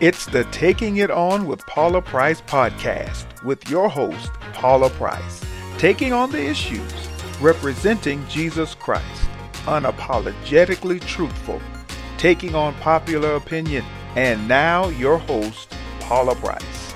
It's the Taking It On with Paula Price podcast with your host, Paula Price, taking on the issues, representing Jesus Christ, unapologetically truthful, taking on popular opinion, and now your host, Paula Price.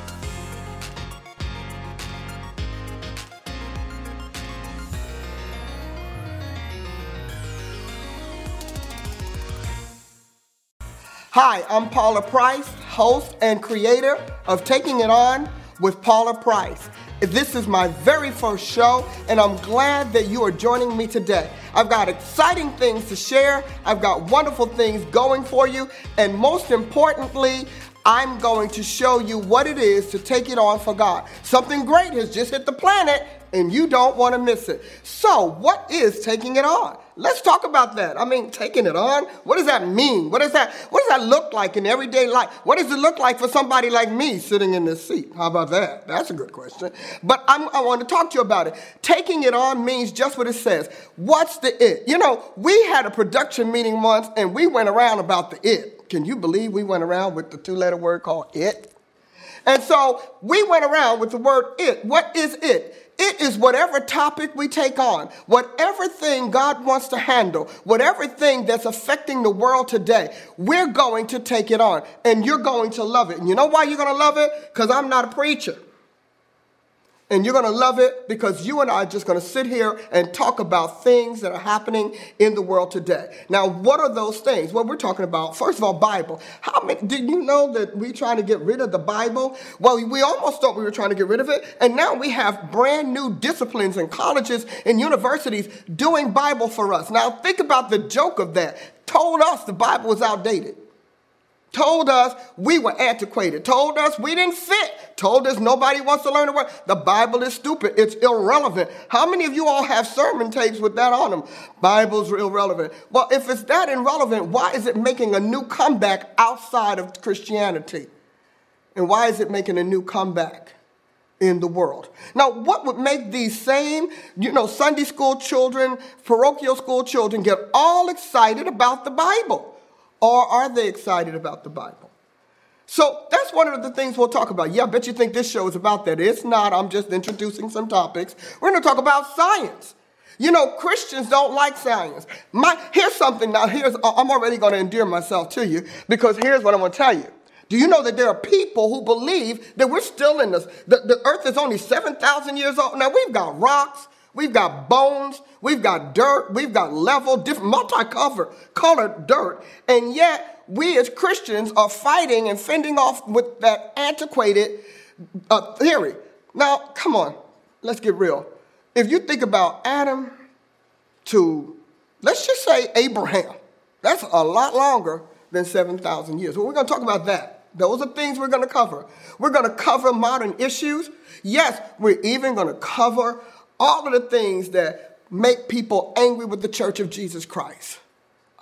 Hi, I'm Paula Price, host and creator of Taking It On with Paula Price. This is my very first show, and I'm glad that you are joining me today. I've got exciting things to share, I've got wonderful things going for you, and most importantly, I'm going to show you what it is to take it on for God. Something great has just hit the planet, and you don't want to miss it. So, what is taking it on? Let's talk about that. I mean, taking it on. What does that mean? What does that What does that look like in everyday life? What does it look like for somebody like me sitting in this seat? How about that? That's a good question. But I'm, I want to talk to you about it. Taking it on means just what it says. What's the it? You know, we had a production meeting once, and we went around about the it. Can you believe we went around with the two-letter word called it? And so we went around with the word it. What is it? It is whatever topic we take on, whatever thing God wants to handle, whatever thing that's affecting the world today, we're going to take it on and you're going to love it. And you know why you're going to love it? Because I'm not a preacher. And you're going to love it because you and I are just going to sit here and talk about things that are happening in the world today. Now, what are those things? Well, we're talking about, first of all, Bible. How many, did you know that we're trying to get rid of the Bible? Well, we almost thought we were trying to get rid of it. And now we have brand new disciplines in colleges and universities doing Bible for us. Now, think about the joke of that. Told us the Bible was outdated told us we were antiquated, told us we didn't fit, told us nobody wants to learn the word. The Bible is stupid, it's irrelevant. How many of you all have sermon tapes with that on them? Bible's irrelevant. Well, if it's that irrelevant, why is it making a new comeback outside of Christianity? And why is it making a new comeback? in the world. Now, what would make these same, you know, Sunday school children, parochial school children get all excited about the Bible? Or are they excited about the Bible? So that's one of the things we'll talk about. Yeah, I bet you think this show is about that. It's not. I'm just introducing some topics. We're going to talk about science. You know, Christians don't like science. My, here's something now. Here's I'm already going to endear myself to you because here's what I'm going to tell you. Do you know that there are people who believe that we're still in this? The, the earth is only 7,000 years old. Now, we've got rocks, We've got bones, we've got dirt, we've got level, different multicolored colored dirt, and yet we as Christians are fighting and fending off with that antiquated uh, theory. Now, come on, let's get real. If you think about Adam to, let's just say Abraham, that's a lot longer than 7,000 years. Well, we're going to talk about that. Those are things we're going to cover. We're going to cover modern issues. Yes, we're even going to cover all of the things that make people angry with the church of Jesus Christ.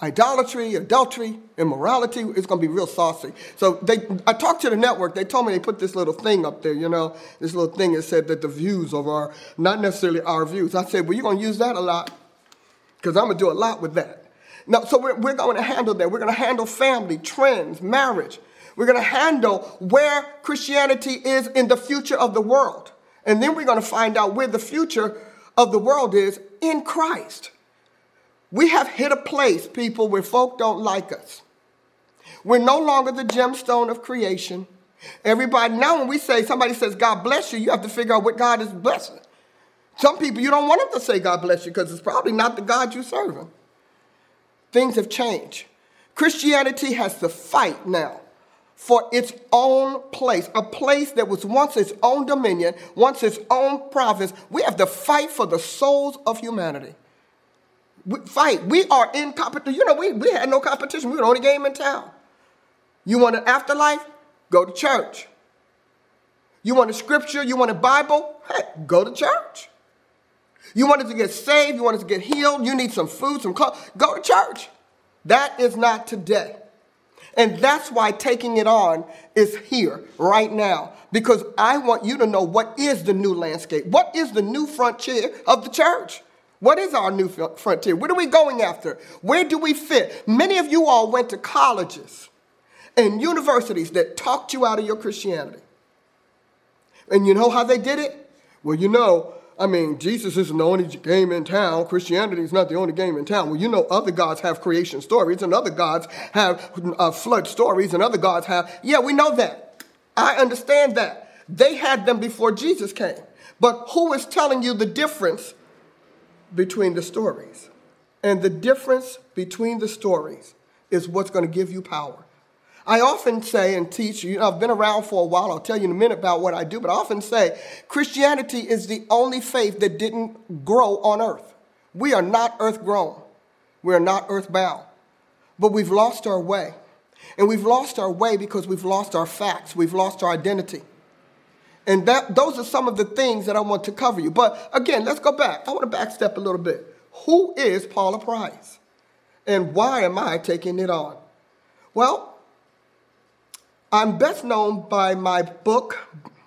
Idolatry, adultery, immorality, it's to be real saucy. So they, I talked to the network. They told me they put this little thing up there, you know, this little thing that said that the views of our, not necessarily our views. I said, well, you're to use that a lot because I'm to do a lot with that. Now, so we're, we're going to handle that. We're going to handle family, trends, marriage. We're going to handle where Christianity is in the future of the world. And then we're going to find out where the future of the world is in Christ. We have hit a place, people, where folk don't like us. We're no longer the gemstone of creation. Everybody, now when we say, somebody says, God bless you, you have to figure out what God is blessing. Some people, you don't want them to say, God bless you, because it's probably not the God you're serving. Things have changed. Christianity has to fight now for its own place, a place that was once its own dominion, once its own province. We have to fight for the souls of humanity. We fight. We are in competition. You know, we, we had no competition. We were the only game in town. You want an afterlife? Go to church. You want a scripture? You want a Bible? Hey, go to church. You wanted to get saved? You wanted to get healed? You need some food, some clothes? Go to church. That is not today. And that's why taking it on is here right now. Because I want you to know what is the new landscape. What is the new frontier of the church? What is our new frontier? What are we going after? Where do we fit? Many of you all went to colleges and universities that talked you out of your Christianity. And you know how they did it? Well, you know, I mean, Jesus isn't the only game in town. Christianity is not the only game in town. Well, you know, other gods have creation stories, and other gods have uh, flood stories, and other gods have. Yeah, we know that. I understand that. They had them before Jesus came. But who is telling you the difference between the stories? And the difference between the stories is what's going to give you power. I often say and teach, you know, I've been around for a while, I'll tell you in a minute about what I do, but I often say Christianity is the only faith that didn't grow on earth. We are not earth grown, we are not earthbound, but we've lost our way. And we've lost our way because we've lost our facts, we've lost our identity. And that, those are some of the things that I want to cover you. But again, let's go back. I want to backstep a little bit. Who is Paula Price? And why am I taking it on? Well, I'm best known by my book,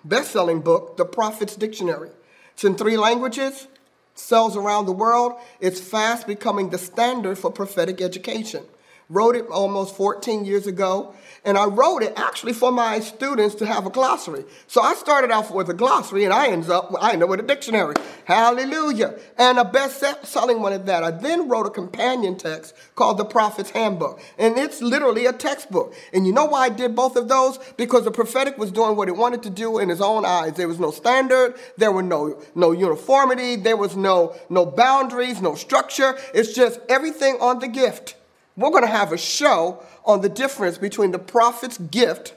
best-selling book, The Prophet's Dictionary. It's in three languages, sells around the world. It's fast becoming the standard for prophetic education. Wrote it almost 14 years ago. And I wrote it actually for my students to have a glossary. So I started off with a glossary and I ended up, I ended up with a dictionary. Hallelujah. And a best selling one at that. I then wrote a companion text called The Prophet's Handbook. And it's literally a textbook. And you know why I did both of those? Because the prophetic was doing what it wanted to do in his own eyes. There was no standard. There were no, no uniformity. There was no, no boundaries, no structure. It's just everything on the gift. We're going to have a show on the difference between the prophet's gift,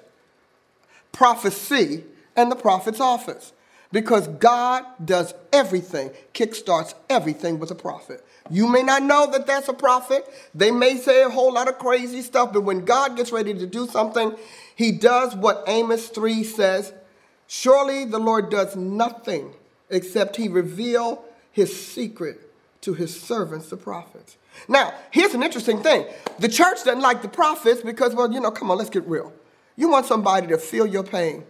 prophecy, and the prophet's office. Because God does everything, kickstarts everything with a prophet. You may not know that that's a prophet. They may say a whole lot of crazy stuff, but when God gets ready to do something, he does what Amos 3 says Surely the Lord does nothing except he reveal his secret to his servants, the prophets. Now, here's an interesting thing. The church doesn't like the prophets because, well, you know, come on, let's get real. You want somebody to feel your pain.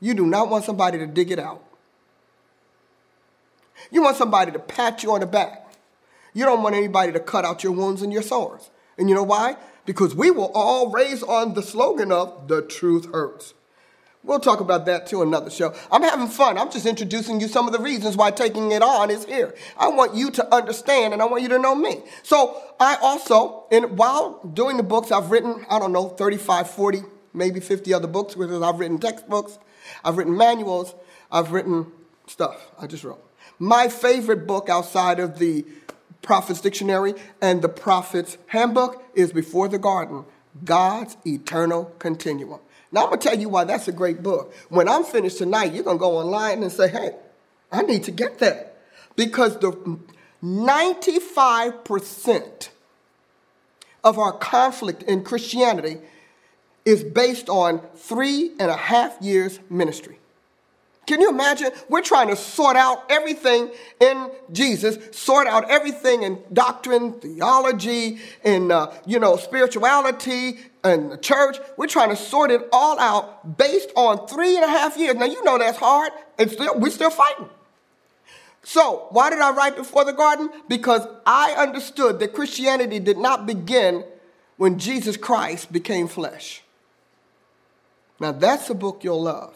You do not want somebody to dig it out. You want somebody to pat you on the back. You don't want anybody to cut out your wounds and your sores. And you know why? Because we will all raise on the slogan of the truth hurts. We'll talk about that to another show. I'm having fun. I'm just introducing you some of the reasons why taking it on is here. I want you to understand and I want you to know me. So I also, and while doing the books, I've written, I don't know, 35, 40, maybe 50 other books because I've written textbooks, I've written manuals, I've written stuff. I just wrote. My favorite book outside of the Prophet's Dictionary and the Prophet's Handbook is Before the Garden, God's Eternal Continuum. Now, I'm going to tell you why that's a great book. When I'm finished tonight, you're going to go online and say, hey, I need to get that. Because the 95% of our conflict in Christianity is based on three and a half years ministry. Can you imagine? We're trying to sort out everything in Jesus, sort out everything in doctrine, theology, in uh, you know spirituality, and the church. We're trying to sort it all out based on three and a half years. Now you know that's hard, and still we're still fighting. So why did I write before the garden? Because I understood that Christianity did not begin when Jesus Christ became flesh. Now that's a book you'll love.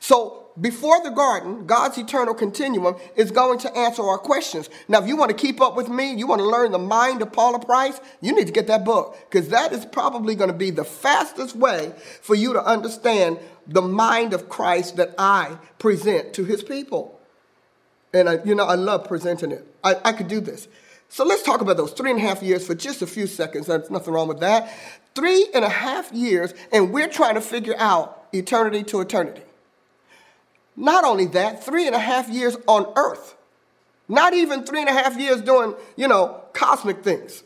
So before the garden, God's eternal continuum is going to answer our questions. Now, if you want to keep up with me, you want to learn the mind of Paula Price, you need to get that book because that is probably going to be the fastest way for you to understand the mind of Christ that I present to his people. And I, you know, I love presenting it. I, I could do this. So let's talk about those three and a half years for just a few seconds. There's nothing wrong with that. Three and a half years, and we're trying to figure out eternity to eternity. Not only that, three and a half years on earth. Not even three and a half years doing, you know, cosmic things.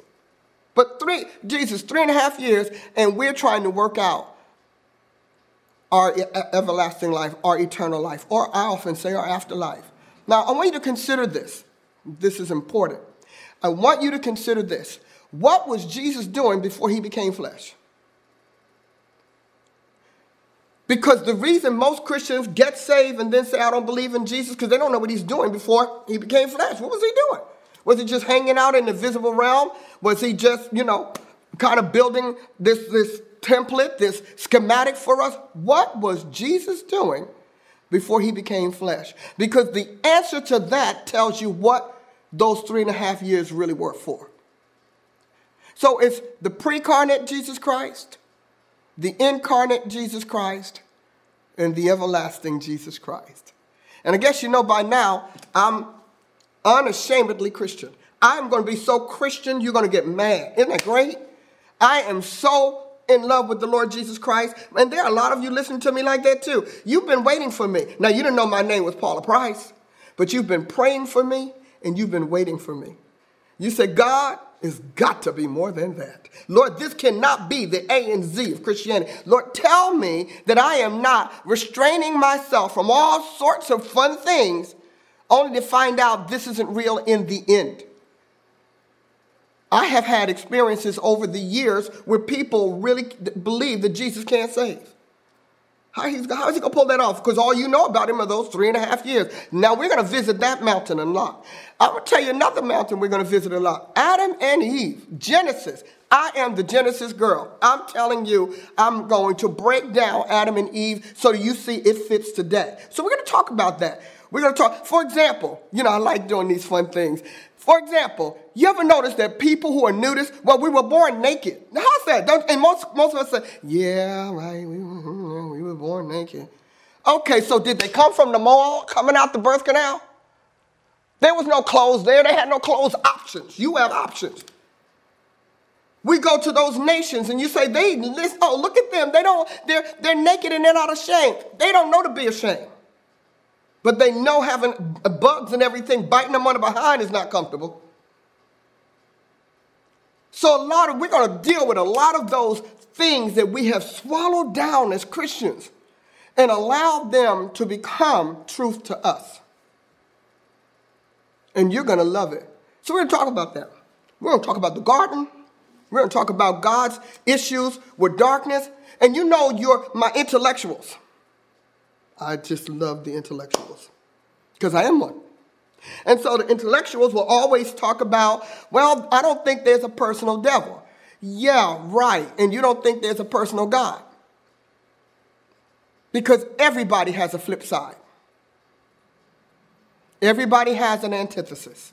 But three, Jesus, three and a half years, and we're trying to work out our everlasting life, our eternal life, or I often say our afterlife. Now, I want you to consider this. This is important. I want you to consider this. What was Jesus doing before he became flesh? Because the reason most Christians get saved and then say, I don't believe in Jesus, because they don't know what he's doing before he became flesh. What was he doing? Was he just hanging out in the visible realm? Was he just, you know, kind of building this, this template, this schematic for us. What was Jesus doing before he became flesh? Because the answer to that tells you what those three and a half years really were for. So it's the precarnate Jesus Christ, the incarnate Jesus Christ, and the everlasting Jesus Christ. And I guess you know by now, I'm unashamedly Christian. I'm going to be so Christian, you're going to get mad. Isn't that great? I am so in love with the Lord Jesus Christ. And there are a lot of you listening to me like that too. You've been waiting for me. Now, you didn't know my name was Paula Price, but you've been praying for me and you've been waiting for me. You said, God, it's got to be more than that. Lord, this cannot be the A and Z of Christianity. Lord, tell me that I am not restraining myself from all sorts of fun things only to find out this isn't real in the end. I have had experiences over the years where people really believe that Jesus can't save. How, he's, how is he going to pull that off? Because all you know about him are those three and a half years. Now we're going to visit that mountain a lot. I'm going to tell you another mountain we're going to visit a lot Adam and Eve, Genesis. I am the Genesis girl. I'm telling you, I'm going to break down Adam and Eve so you see it fits today. So we're going to talk about that. We're going to talk, for example, you know, I like doing these fun things. For example, you ever notice that people who are nudists, well, we were born naked. How's that? Don't, and most, most of us say, yeah, right, we, mm-hmm, we were born naked. Okay, so did they come from the mall coming out the birth canal? There was no clothes there. They had no clothes options. You have options. We go to those nations and you say, they listen, oh, look at them. They don't, they're, they're naked and they're not ashamed. They don't know to be ashamed. But they know having bugs and everything biting them on the behind is not comfortable. So a lot of we're going to deal with a lot of those things that we have swallowed down as Christians and allow them to become truth to us. And you're going to love it. So we're going to talk about that. We're going to talk about the garden. We're going to talk about God's issues with darkness. And you know you're my intellectuals. I just love the intellectuals because I am one. And so the intellectuals will always talk about, well, I don't think there's a personal devil. Yeah, right. And you don't think there's a personal God. Because everybody has a flip side. Everybody has an antithesis.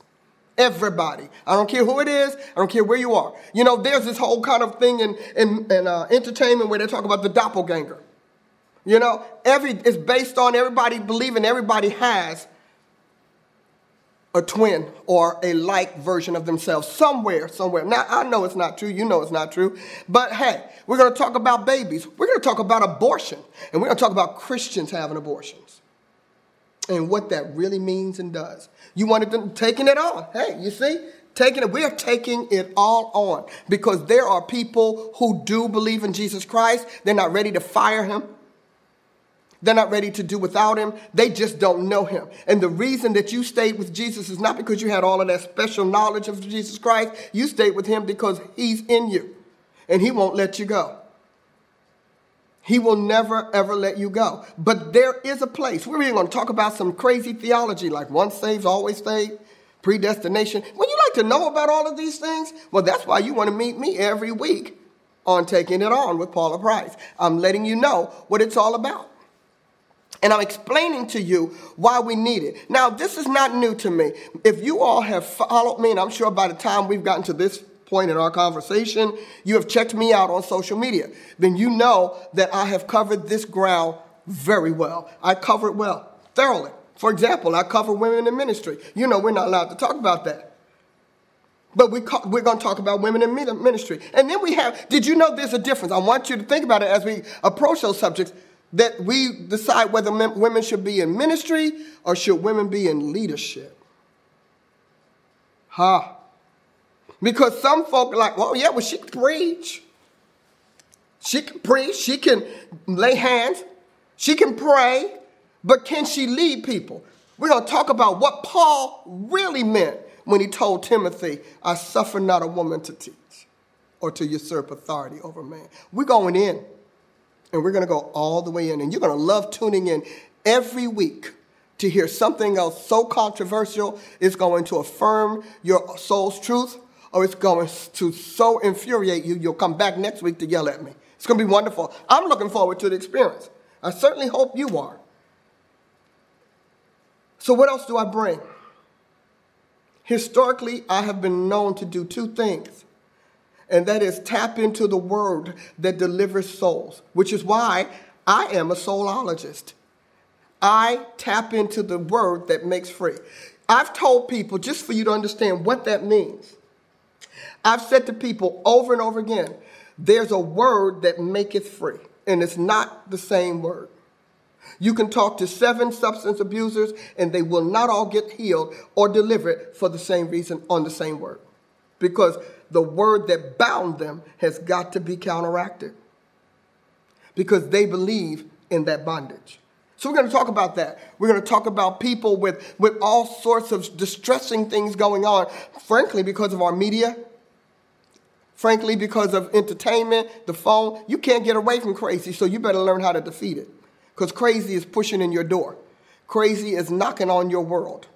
Everybody. I don't care who it is. I don't care where you are. You know, there's this whole kind of thing in, in, in uh, entertainment where they talk about the doppelganger. You know, every it's based on everybody believing everybody has a twin or a like version of themselves somewhere, somewhere. Now, I know it's not true. You know it's not true. But hey, we're going to talk about babies. We're going to talk about abortion. And we're going to talk about Christians having abortions and what that really means and does. You wanted them taking it on. Hey, you see? Taking it, we're taking it all on because there are people who do believe in Jesus Christ. They're not ready to fire him. They're not ready to do without him. They just don't know him. And the reason that you stayed with Jesus is not because you had all of that special knowledge of Jesus Christ. You stayed with him because he's in you and he won't let you go. He will never, ever let you go. But there is a place. We're even going to talk about some crazy theology like once saved, always saved, predestination. Would you like to know about all of these things, well, that's why you want to meet me every week on Taking It On with Paula Price. I'm letting you know what it's all about. And I'm explaining to you why we need it. Now, this is not new to me. If you all have followed me, and I'm sure by the time we've gotten to this point in our conversation, you have checked me out on social media, then you know that I have covered this ground very well. I cover it well, thoroughly. For example, I cover women in ministry. You know, we're not allowed to talk about that. But we we're going to talk about women in ministry. And then we have, did you know there's a difference? I want you to think about it as we approach those subjects that we decide whether women should be in ministry or should women be in leadership. Huh? Because some folk are like, well, yeah, well, she can preach. She can preach. She can lay hands. She can pray. But can she lead people? We're going to talk about what Paul really meant when he told Timothy, I suffer not a woman to teach or to usurp authority over man. We're going in. And we're going to go all the way in. And you're going to love tuning in every week to hear something else so controversial. It's going to affirm your soul's truth, or it's going to so infuriate you, you'll come back next week to yell at me. It's going to be wonderful. I'm looking forward to the experience. I certainly hope you are. So, what else do I bring? Historically, I have been known to do two things, and that is tap into the word that delivers souls, which is why I am a soulologist. I tap into the word that makes free. I've told people, just for you to understand what that means, I've said to people over and over again, there's a word that maketh free, and it's not the same word. You can talk to seven substance abusers, and they will not all get healed or delivered for the same reason on the same word. Because the word that bound them has got to be counteracted. Because they believe in that bondage. So we're going to talk about that. We're going to talk about people with, with all sorts of distressing things going on, frankly, because of our media, frankly, because of entertainment, the phone. You can't get away from crazy, so you better learn how to defeat it. Because crazy is pushing in your door, crazy is knocking on your world.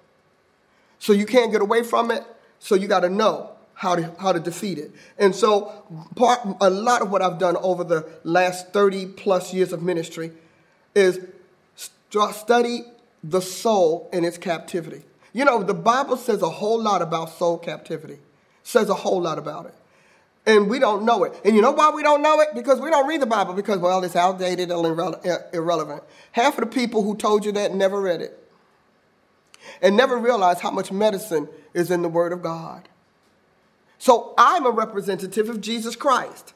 So you can't get away from it, so you got to know how to, how to defeat it. And so, part, a lot of what I've done over the last 30 plus years of ministry is study the soul in its captivity. You know, the Bible says a whole lot about soul captivity, says a whole lot about it. And we don't know it. And you know why we don't know it? Because we don't read the Bible because, well, it's outdated and irre- irrelevant. Half of the people who told you that never read it and never realized how much medicine is in the Word of God. So I'm a representative of Jesus Christ.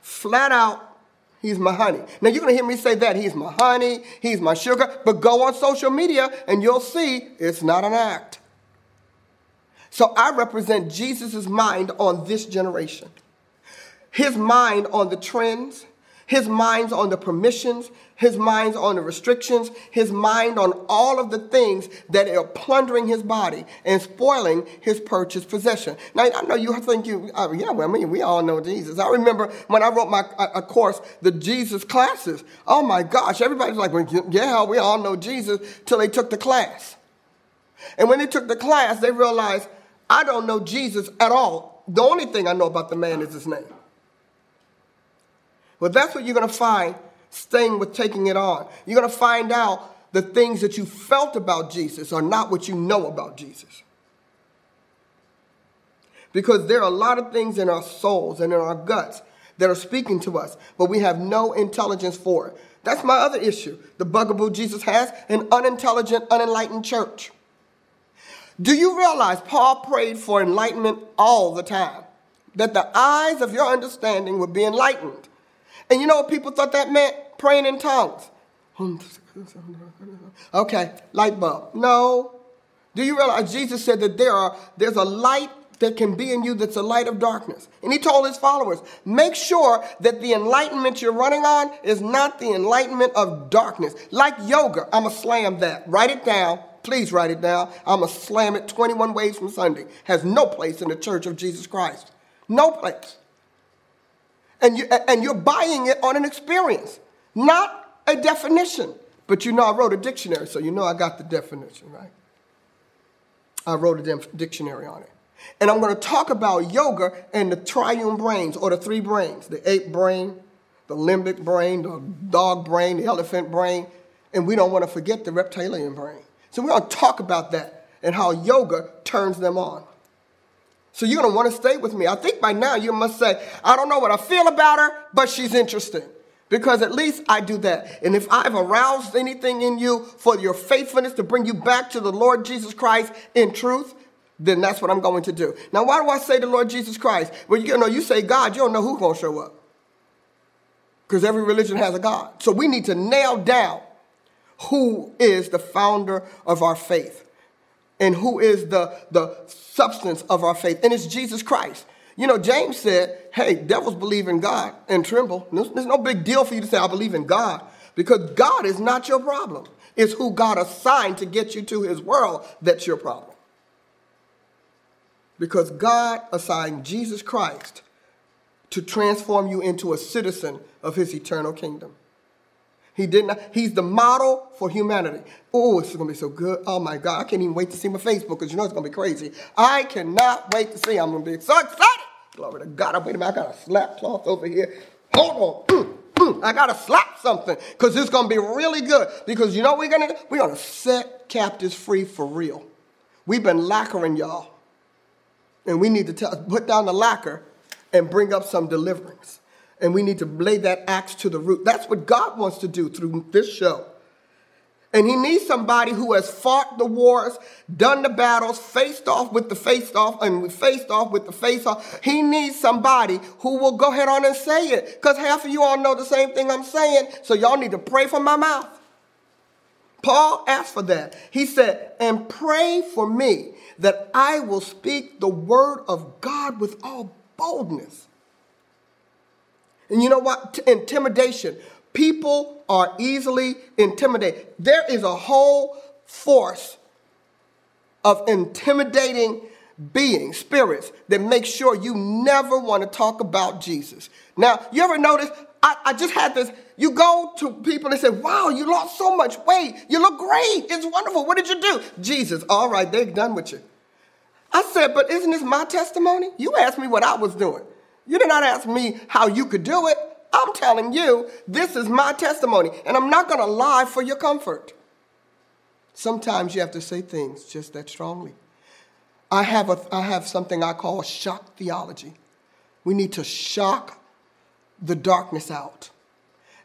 Flat out He's my honey. Now you're going to hear me say that. He's my honey. He's my sugar. But go on social media and you'll see it's not an act. So I represent Jesus' mind on this generation. His mind on the trends, his minds on the permissions, his mind on the restrictions, his mind on all of the things that are plundering his body and spoiling his purchased possession. Now, I know you think you, uh, yeah, well, I mean, we all know Jesus. I remember when I wrote my a course, the Jesus classes. Oh my gosh, everybody's like, well, yeah, we all know Jesus till they took the class. And when they took the class, they realized, I don't know Jesus at all. The only thing I know about the man is his name. Well, that's what you're going to find staying with taking it on. You're going to find out the things that you felt about Jesus are not what you know about Jesus. Because there are a lot of things in our souls and in our guts that are speaking to us, but we have no intelligence for it. That's my other issue. The bugaboo Jesus has an unintelligent, unenlightened church. Do you realize Paul prayed for enlightenment all the time? That the eyes of your understanding would be enlightened. And you know what people thought that meant? Praying in tongues. Okay, light bulb. No. Do you realize Jesus said that there are there's a light that can be in you that's a light of darkness. And he told his followers, make sure that the enlightenment you're running on is not the enlightenment of darkness. Like yoga, I'm going to slam that. Write it down. Please write it down. I'm going to slam it 21 ways from Sunday. Has no place in the church of Jesus Christ. No place and, you, and you're buying it on an experience, not a definition. But you know, I wrote a dictionary, so you know I got the definition, right? I wrote a dictionary on it. And I'm going to talk about yoga and the triune brains, or the three brains the ape brain, the limbic brain, the dog brain, the elephant brain, and we don't want to forget the reptilian brain. So we're going to talk about that and how yoga turns them on. So you're going to want to stay with me. I think by now you must say, I don't know what I feel about her, but she's interesting. Because at least I do that. And if I've aroused anything in you for your faithfulness to bring you back to the Lord Jesus Christ in truth, then that's what I'm going to do. Now, why do I say the Lord Jesus Christ? Well, you know, you say God, you don't know who's going to show up. Because every religion has a God. So we need to nail down who is the founder of our faith and who is the, the substance of our faith. And it's Jesus Christ. You know, James said, hey, devils believe in God and tremble. There's, no big deal for you to say, I believe in God, because God is not your problem. It's who God assigned to get you to his world that's your problem. Because God assigned Jesus Christ to transform you into a citizen of his eternal kingdom. He did not. He's the model for humanity. Oh, it's to be so good. Oh my God. I can't even wait to see my Facebook because you know it's to be crazy. I cannot wait to see. I'm to be so excited. Glory to God. Wait a minute. I got a slap cloth over here. hold on. Mm, mm, I gotta slap something because it's gonna be really good. Because you know we're gonna? We're gonna set captives free for real. We've been lacquering y'all. And we need to tell, put down the lacquer and bring up some deliverance. And we need to lay that axe to the root. That's what God wants to do through this show. And he needs somebody who has fought the wars, done the battles, faced off with the face off, and we faced off with the face off. He needs somebody who will go ahead on and say it. Because half of you all know the same thing I'm saying. So y'all need to pray for my mouth. Paul asked for that. He said, and pray for me that I will speak the word of God with all boldness. And you know what? Intimidation. People are easily intimidated. There is a whole force of intimidating beings, spirits, that make sure you never want to talk about Jesus. Now, you ever notice? I, I just had this. You go to people and say, Wow, you lost so much weight. You look great. It's wonderful. What did you do? Jesus. All right, they're done with you. I said, But isn't this my testimony? You asked me what I was doing. You did not ask me how you could do it. I'm telling you, this is my testimony, and I'm not going to lie for your comfort. Sometimes you have to say things just that strongly. I have, a, I have something I call shock theology. We need to shock the darkness out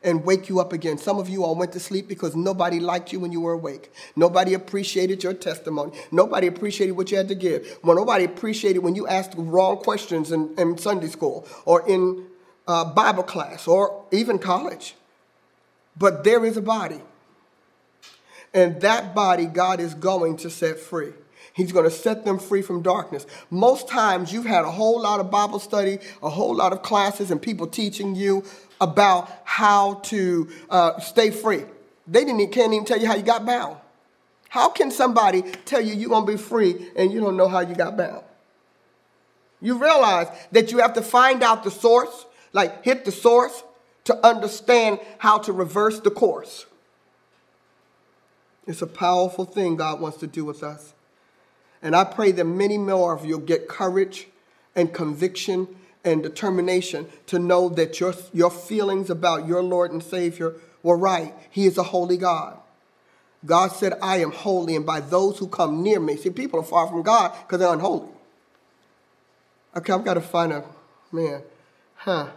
and wake you up again. Some of you all went to sleep because nobody liked you when you were awake. Nobody appreciated your testimony. Nobody appreciated what you had to give. Well, nobody appreciated when you asked the wrong questions in, in Sunday school or in uh, Bible class or even college. But there is a body. And that body God is going to set free. He's going to set them free from darkness. Most times you've had a whole lot of Bible study, a whole lot of classes, and people teaching you about how to uh, stay free. They didn't can't even tell you how you got bound. How can somebody tell you you're going to be free and you don't know how you got bound? You realize that you have to find out the source, like hit the source, to understand how to reverse the course. It's a powerful thing God wants to do with us. And I pray that many more of you get courage and conviction and determination to know that your, your feelings about your Lord and Savior were right. He is a holy God. God said, I am holy, and by those who come near me. See, people are far from God because they're unholy. Okay, I've got to find a man. Huh.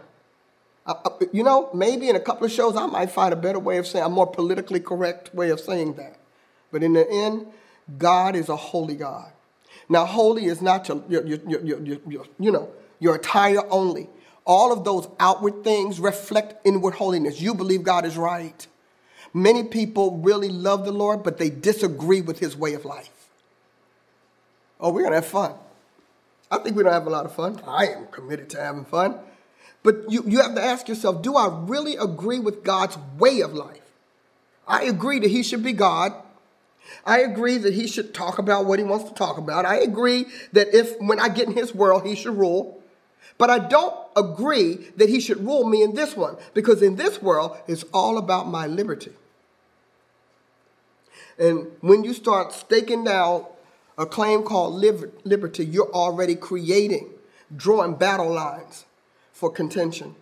You know, maybe in a couple of shows I might find a better way of saying, a more politically correct way of saying that. But in the end, God is a holy God. Now, holy is not your, your, your, your, your, you know, your attire only. All of those outward things reflect inward holiness. You believe God is right. Many people really love the Lord, but they disagree with his way of life. Oh, we're going to have fun. I think going to have a lot of fun. I am committed to having fun. But you, you have to ask yourself do I really agree with God's way of life? I agree that he should be God. I agree that he should talk about what he wants to talk about. I agree that if when I get in his world, he should rule. But I don't agree that he should rule me in this one because in this world, it's all about my liberty. And when you start staking down a claim called liberty, you're already creating, drawing battle lines for contention.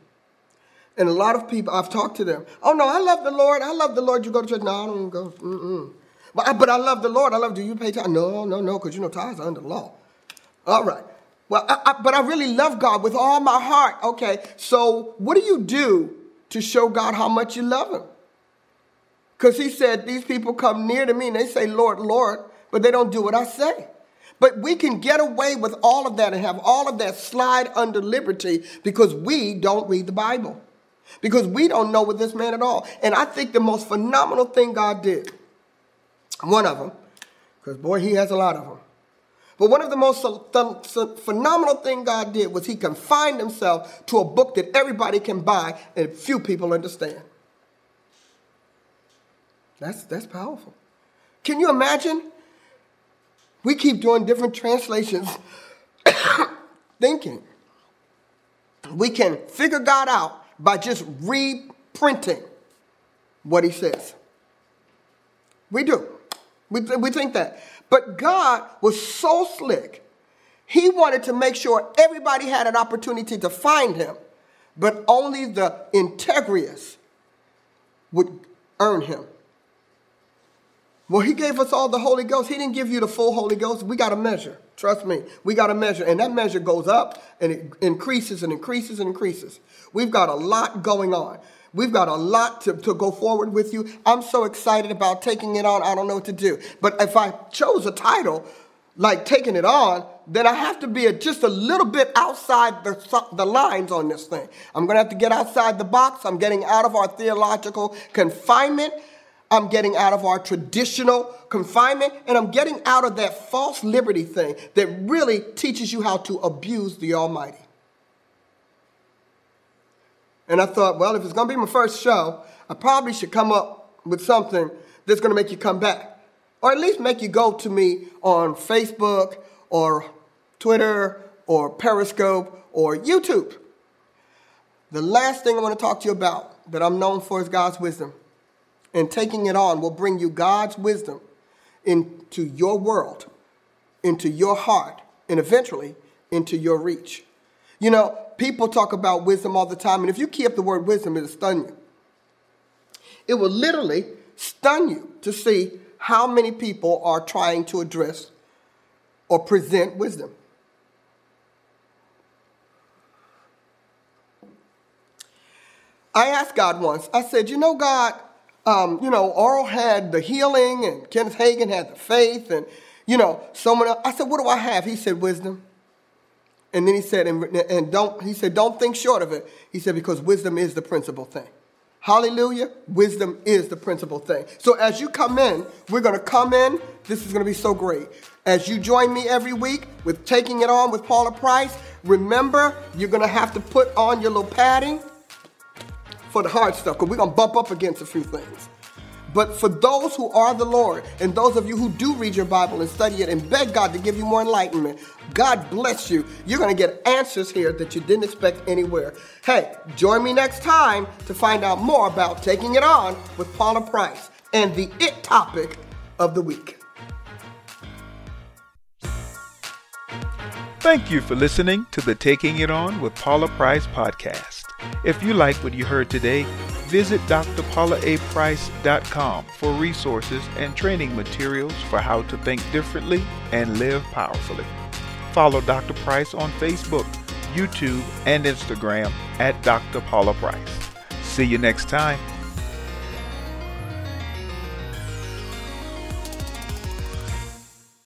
And a lot of people, I've talked to them. Oh no, I love the Lord. I love the Lord. You go to church? No, I don't go. Mm-mm. But I, but I love the Lord. I love. Do you pay tithes? No, no, no, because you know tithes are under the law. All right. Well, I, I, but I really love God with all my heart. Okay, so what do you do to show God how much you love Him? Because He said, These people come near to me and they say, Lord, Lord, but they don't do what I say. But we can get away with all of that and have all of that slide under liberty because we don't read the Bible. Because we don't know with this man at all. And I think the most phenomenal thing God did, one of them, because boy, he has a lot of them but one of the most phenomenal thing God did was he confined himself to a book that everybody can buy and few people understand. That's, that's powerful. Can you imagine? We keep doing different translations, thinking we can figure God out by just reprinting what he says. We do. We, we think that. But God was so slick. He wanted to make sure everybody had an opportunity to find him but only the integrious would earn him. Well, he gave us all the Holy Ghost. He didn't give you the full Holy Ghost. We got to measure. Trust me. We got to measure. And that measure goes up and it increases and increases and increases. We've got a lot going on. We've got a lot to, to go forward with you. I'm so excited about taking it on. I don't know what to do. But if I chose a title like taking it on, then I have to be a, just a little bit outside the, the lines on this thing. I'm going to have to get outside the box. I'm getting out of our theological confinement. I'm getting out of our traditional confinement. And I'm getting out of that false liberty thing that really teaches you how to abuse the Almighty. And I thought, well, if it's going to be my first show, I probably should come up with something that's going to make you come back. Or at least make you go to me on Facebook or Twitter or Periscope or YouTube. The last thing I want to talk to you about that I'm known for is God's wisdom. And taking it on will bring you God's wisdom into your world, into your heart, and eventually into your reach. You know, people talk about wisdom all the time, and if you keep the word wisdom, it'll stun you. It will literally stun you to see how many people are trying to address or present wisdom. I asked God once, I said, You know, God, um, you know, Oral had the healing and Kenneth Hagin had the faith, and, you know, someone else. I said, What do I have? He said, Wisdom. And then he said, and, and don't, he said, don't think short of it. He said, because wisdom is the principal thing. Hallelujah. Wisdom is the principal thing. So as you come in, we're going to come in. This is going to be so great. As you join me every week with Taking It On with Paula Price, remember, you're going to have to put on your little padding for the hard stuff because we're going to bump up against a few things. But for those who are the Lord, and those of you who do read your Bible and study it and beg God to give you more enlightenment, God bless you. You're going to get answers here that you didn't expect anywhere. Hey, join me next time to find out more about taking it on with Paula Price and the it topic of the week. Thank you for listening to the Taking It On with Paula Price podcast. If you like what you heard today, visit drpaulaaprice.com for resources and training materials for how to think differently and live powerfully. Follow Dr. Price on Facebook, YouTube, and Instagram at Dr. Paula Price. See you next time.